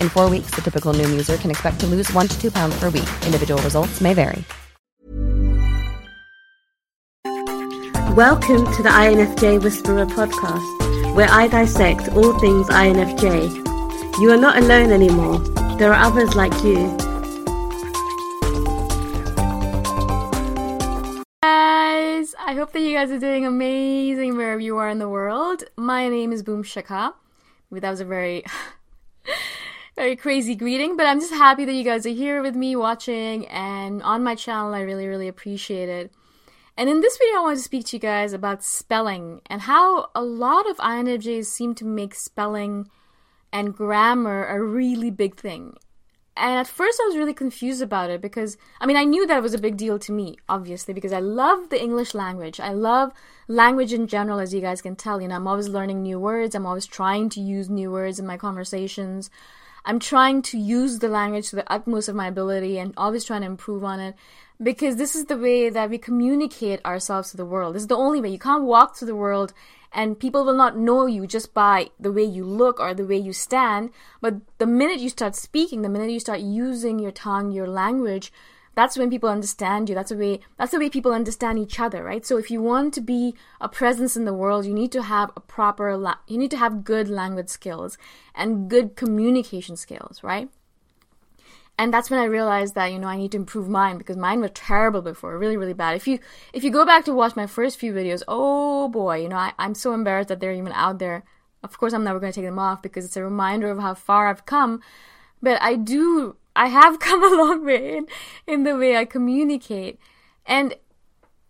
In four weeks, the typical new user can expect to lose one to two pounds per week. Individual results may vary. Welcome to the INFJ Whisperer podcast, where I dissect all things INFJ. You are not alone anymore. There are others like you. guys! I hope that you guys are doing amazing wherever you are in the world. My name is Boom Shikha. That was a very, very crazy greeting, but I'm just happy that you guys are here with me watching and on my channel. I really, really appreciate it. And in this video, I want to speak to you guys about spelling and how a lot of INFJs seem to make spelling and grammar a really big thing. And at first, I was really confused about it because, I mean, I knew that it was a big deal to me, obviously, because I love the English language. I love language in general, as you guys can tell. You know, I'm always learning new words, I'm always trying to use new words in my conversations. I'm trying to use the language to the utmost of my ability and always trying to improve on it because this is the way that we communicate ourselves to the world. This is the only way. You can't walk through the world and people will not know you just by the way you look or the way you stand. But the minute you start speaking, the minute you start using your tongue, your language, that's when people understand you. That's the way that's the way people understand each other, right? So if you want to be a presence in the world, you need to have a proper la- you need to have good language skills and good communication skills, right? and that's when I realized that you know I need to improve mine because mine were terrible before, really really bad. If you if you go back to watch my first few videos, oh boy, you know I, I'm so embarrassed that they're even out there. Of course, I'm never going to take them off because it's a reminder of how far I've come. But I do, I have come a long way in, in the way I communicate, and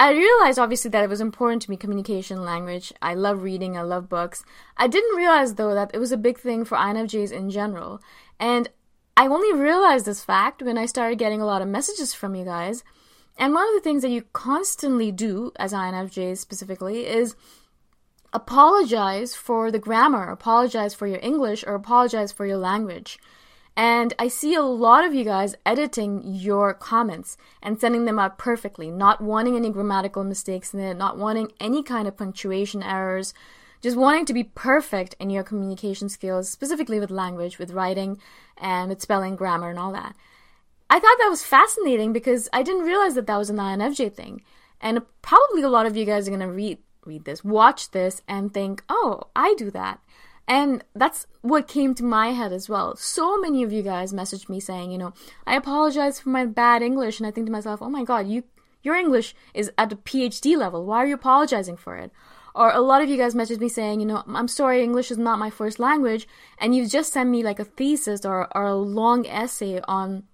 I realized obviously that it was important to me communication language. I love reading, I love books. I didn't realize though that it was a big thing for INFJs in general. And I only realized this fact when I started getting a lot of messages from you guys. And one of the things that you constantly do, as INFJs specifically, is apologize for the grammar, apologize for your English, or apologize for your language. And I see a lot of you guys editing your comments and sending them out perfectly, not wanting any grammatical mistakes in it, not wanting any kind of punctuation errors, just wanting to be perfect in your communication skills, specifically with language, with writing, and with spelling, grammar, and all that. I thought that was fascinating because I didn't realize that that was an INFJ thing. And probably a lot of you guys are going to read read this, watch this, and think, oh, I do that. And that's what came to my head as well. So many of you guys messaged me saying, you know, I apologize for my bad English. And I think to myself, oh my God, you, your English is at a PhD level. Why are you apologizing for it? Or a lot of you guys messaged me saying, you know, I'm sorry, English is not my first language, and you just sent me like a thesis or, or a long essay on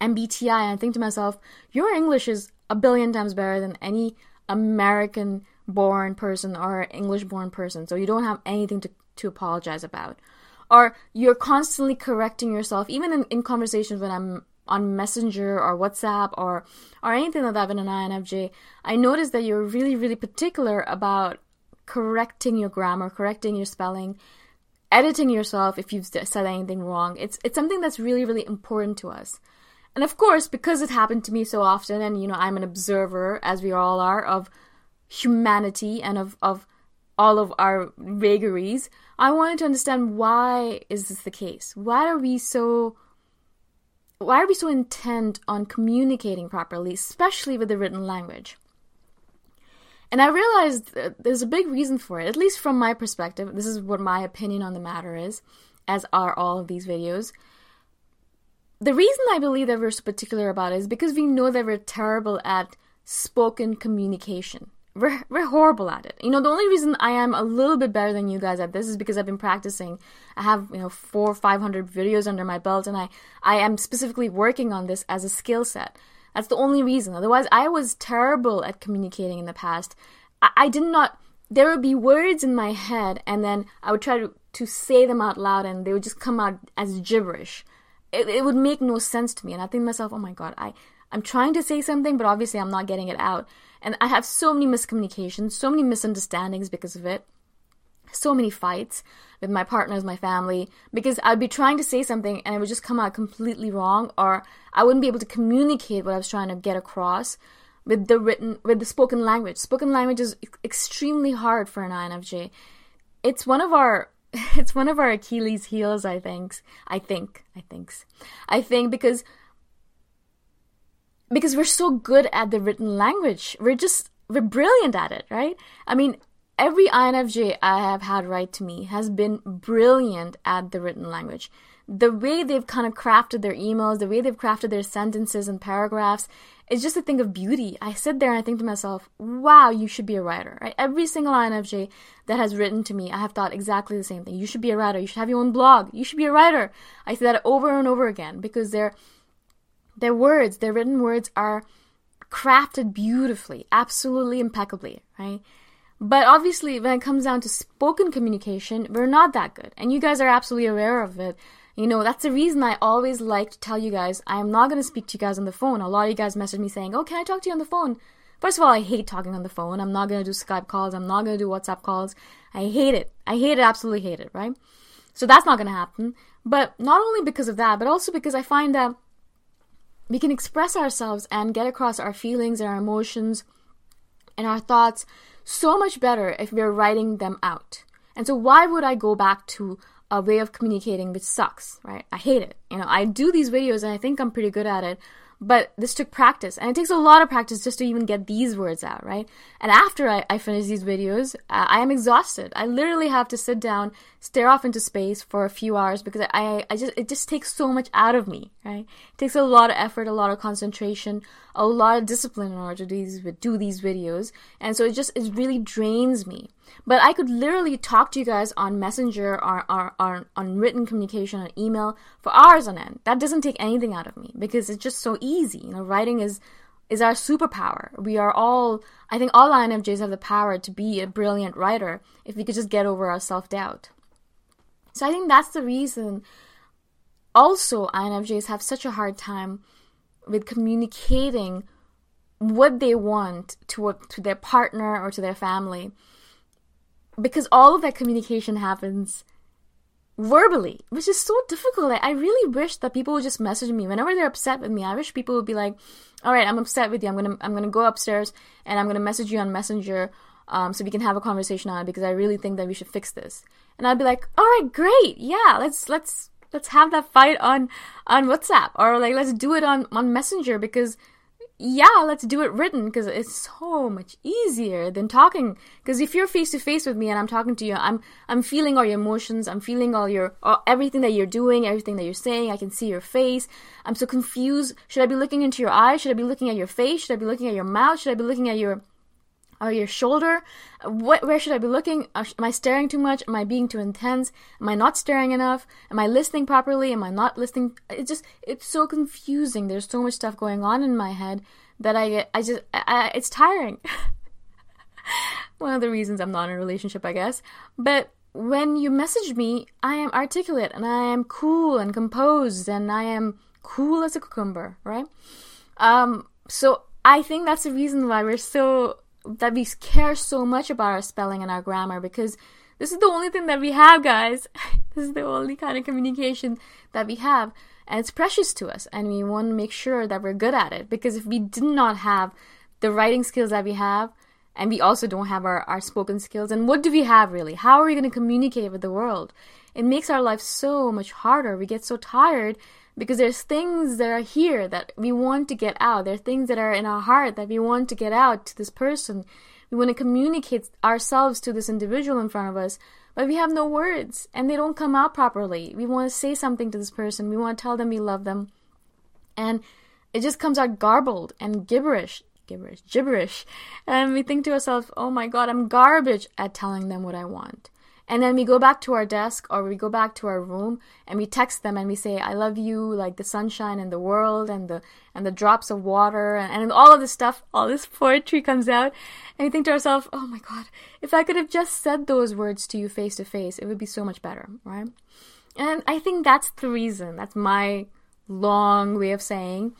MBTI, and I think to myself, your English is a billion times better than any American born person or English born person, so you don't have anything to, to apologize about. Or you're constantly correcting yourself, even in, in conversations when I'm on Messenger or WhatsApp or or anything like that in an INFJ, I noticed that you're really, really particular about correcting your grammar, correcting your spelling, editing yourself if you've said anything wrong. It's it's something that's really really important to us. And of course, because it happened to me so often and you know, I'm an observer as we all are of humanity and of of all of our vagaries, I wanted to understand why is this the case? Why are we so why are we so intent on communicating properly, especially with the written language? And I realized there's a big reason for it, at least from my perspective. This is what my opinion on the matter is, as are all of these videos. The reason I believe that we're so particular about it is because we know that we're terrible at spoken communication. We're, we're horrible at it. You know, the only reason I am a little bit better than you guys at this is because I've been practicing. I have, you know, four or five hundred videos under my belt and I, I am specifically working on this as a skill set. That's the only reason. Otherwise, I was terrible at communicating in the past. I, I did not. There would be words in my head, and then I would try to, to say them out loud, and they would just come out as gibberish. It, it would make no sense to me, and I think to myself, "Oh my god, I I'm trying to say something, but obviously I'm not getting it out." And I have so many miscommunications, so many misunderstandings because of it so many fights with my partners, my family, because I'd be trying to say something and it would just come out completely wrong, or I wouldn't be able to communicate what I was trying to get across with the written, with the spoken language. Spoken language is extremely hard for an INFJ. It's one of our it's one of our Achilles heels, I think. I think. I think. I think because because we're so good at the written language. We're just we're brilliant at it, right? I mean, every INFJ I have had write to me has been brilliant at the written language. The way they've kind of crafted their emails, the way they've crafted their sentences and paragraphs, it's just a thing of beauty. I sit there and I think to myself, wow, you should be a writer, right? Every single INFJ that has written to me, I have thought exactly the same thing. You should be a writer. You should have your own blog. You should be a writer. I say that over and over again because their, their words, their written words are crafted beautifully, absolutely impeccably, right? But obviously, when it comes down to spoken communication, we're not that good. And you guys are absolutely aware of it. You know, that's the reason I always like to tell you guys I am not going to speak to you guys on the phone. A lot of you guys message me saying, Oh, can I talk to you on the phone? First of all, I hate talking on the phone. I'm not going to do Skype calls. I'm not going to do WhatsApp calls. I hate it. I hate it, absolutely hate it, right? So that's not going to happen. But not only because of that, but also because I find that we can express ourselves and get across our feelings and our emotions and our thoughts so much better if we're writing them out. And so why would I go back to a way of communicating which sucks, right? I hate it. You know, I do these videos and I think I'm pretty good at it, but this took practice and it takes a lot of practice just to even get these words out right and after i, I finish these videos uh, i am exhausted i literally have to sit down stare off into space for a few hours because I, I just it just takes so much out of me right it takes a lot of effort a lot of concentration a lot of discipline in order to do these, do these videos and so it just it really drains me but I could literally talk to you guys on Messenger or, or, or, on written communication on email for hours on end. That doesn't take anything out of me because it's just so easy. You know, writing is is our superpower. We are all I think all INFJs have the power to be a brilliant writer if we could just get over our self doubt. So I think that's the reason also INFJs have such a hard time with communicating what they want to to their partner or to their family because all of that communication happens verbally, which is so difficult. I really wish that people would just message me whenever they're upset with me. I wish people would be like, "All right, I'm upset with you. I'm gonna I'm gonna go upstairs and I'm gonna message you on Messenger." Um, so we can have a conversation on it because I really think that we should fix this. And I'd be like, all right, great, yeah, let's let's let's have that fight on on WhatsApp or like let's do it on on Messenger because yeah, let's do it written because it's so much easier than talking. Because if you're face to face with me and I'm talking to you, I'm I'm feeling all your emotions. I'm feeling all your all, everything that you're doing, everything that you're saying. I can see your face. I'm so confused. Should I be looking into your eyes? Should I be looking at your face? Should I be looking at your mouth? Should I be looking at your or your shoulder? What, where should I be looking? Am I staring too much? Am I being too intense? Am I not staring enough? Am I listening properly? Am I not listening? It's just, it's so confusing. There's so much stuff going on in my head that I get, I just, I, I, it's tiring. One of the reasons I'm not in a relationship, I guess. But when you message me, I am articulate and I am cool and composed and I am cool as a cucumber, right? Um, so I think that's the reason why we're so that we care so much about our spelling and our grammar because this is the only thing that we have, guys. this is the only kind of communication that we have. And it's precious to us. And we want to make sure that we're good at it. Because if we did not have the writing skills that we have, and we also don't have our, our spoken skills, and what do we have really? How are we going to communicate with the world? It makes our life so much harder. We get so tired because there's things that are here that we want to get out. There are things that are in our heart that we want to get out to this person. We want to communicate ourselves to this individual in front of us, but we have no words and they don't come out properly. We want to say something to this person. We want to tell them we love them. And it just comes out garbled and gibberish, gibberish, gibberish. And we think to ourselves, oh my god, I'm garbage at telling them what I want. And then we go back to our desk or we go back to our room and we text them and we say, I love you, like the sunshine and the world and the and the drops of water and, and all of this stuff, all this poetry comes out. And we think to ourselves, oh my God, if I could have just said those words to you face to face, it would be so much better, right? And I think that's the reason. That's my long way of saying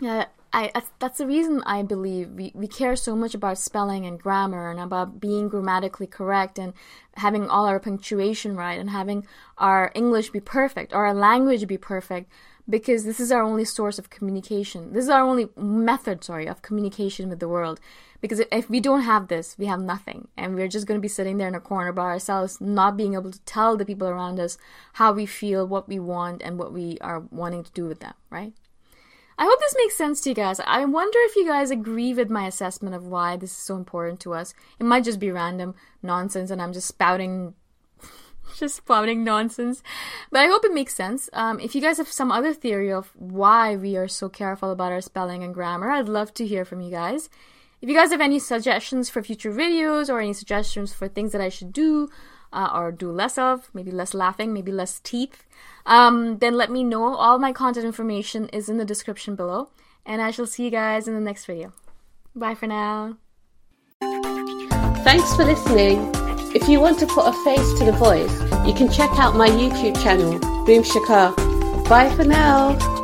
that I, that's the reason I believe we, we care so much about spelling and grammar and about being grammatically correct and having all our punctuation right and having our English be perfect or our language be perfect because this is our only source of communication. This is our only method, sorry, of communication with the world. Because if we don't have this, we have nothing. And we're just going to be sitting there in a corner by ourselves, not being able to tell the people around us how we feel, what we want, and what we are wanting to do with them, right? I hope this makes sense to you guys. I wonder if you guys agree with my assessment of why this is so important to us. It might just be random nonsense and I'm just spouting just spouting nonsense. But I hope it makes sense. Um, if you guys have some other theory of why we are so careful about our spelling and grammar, I'd love to hear from you guys. If you guys have any suggestions for future videos or any suggestions for things that I should do uh, or do less of, maybe less laughing, maybe less teeth, um, then let me know. All my contact information is in the description below. And I shall see you guys in the next video. Bye for now. Thanks for listening. If you want to put a face to the voice, you can check out my YouTube channel, Boom Shikha. Bye for now.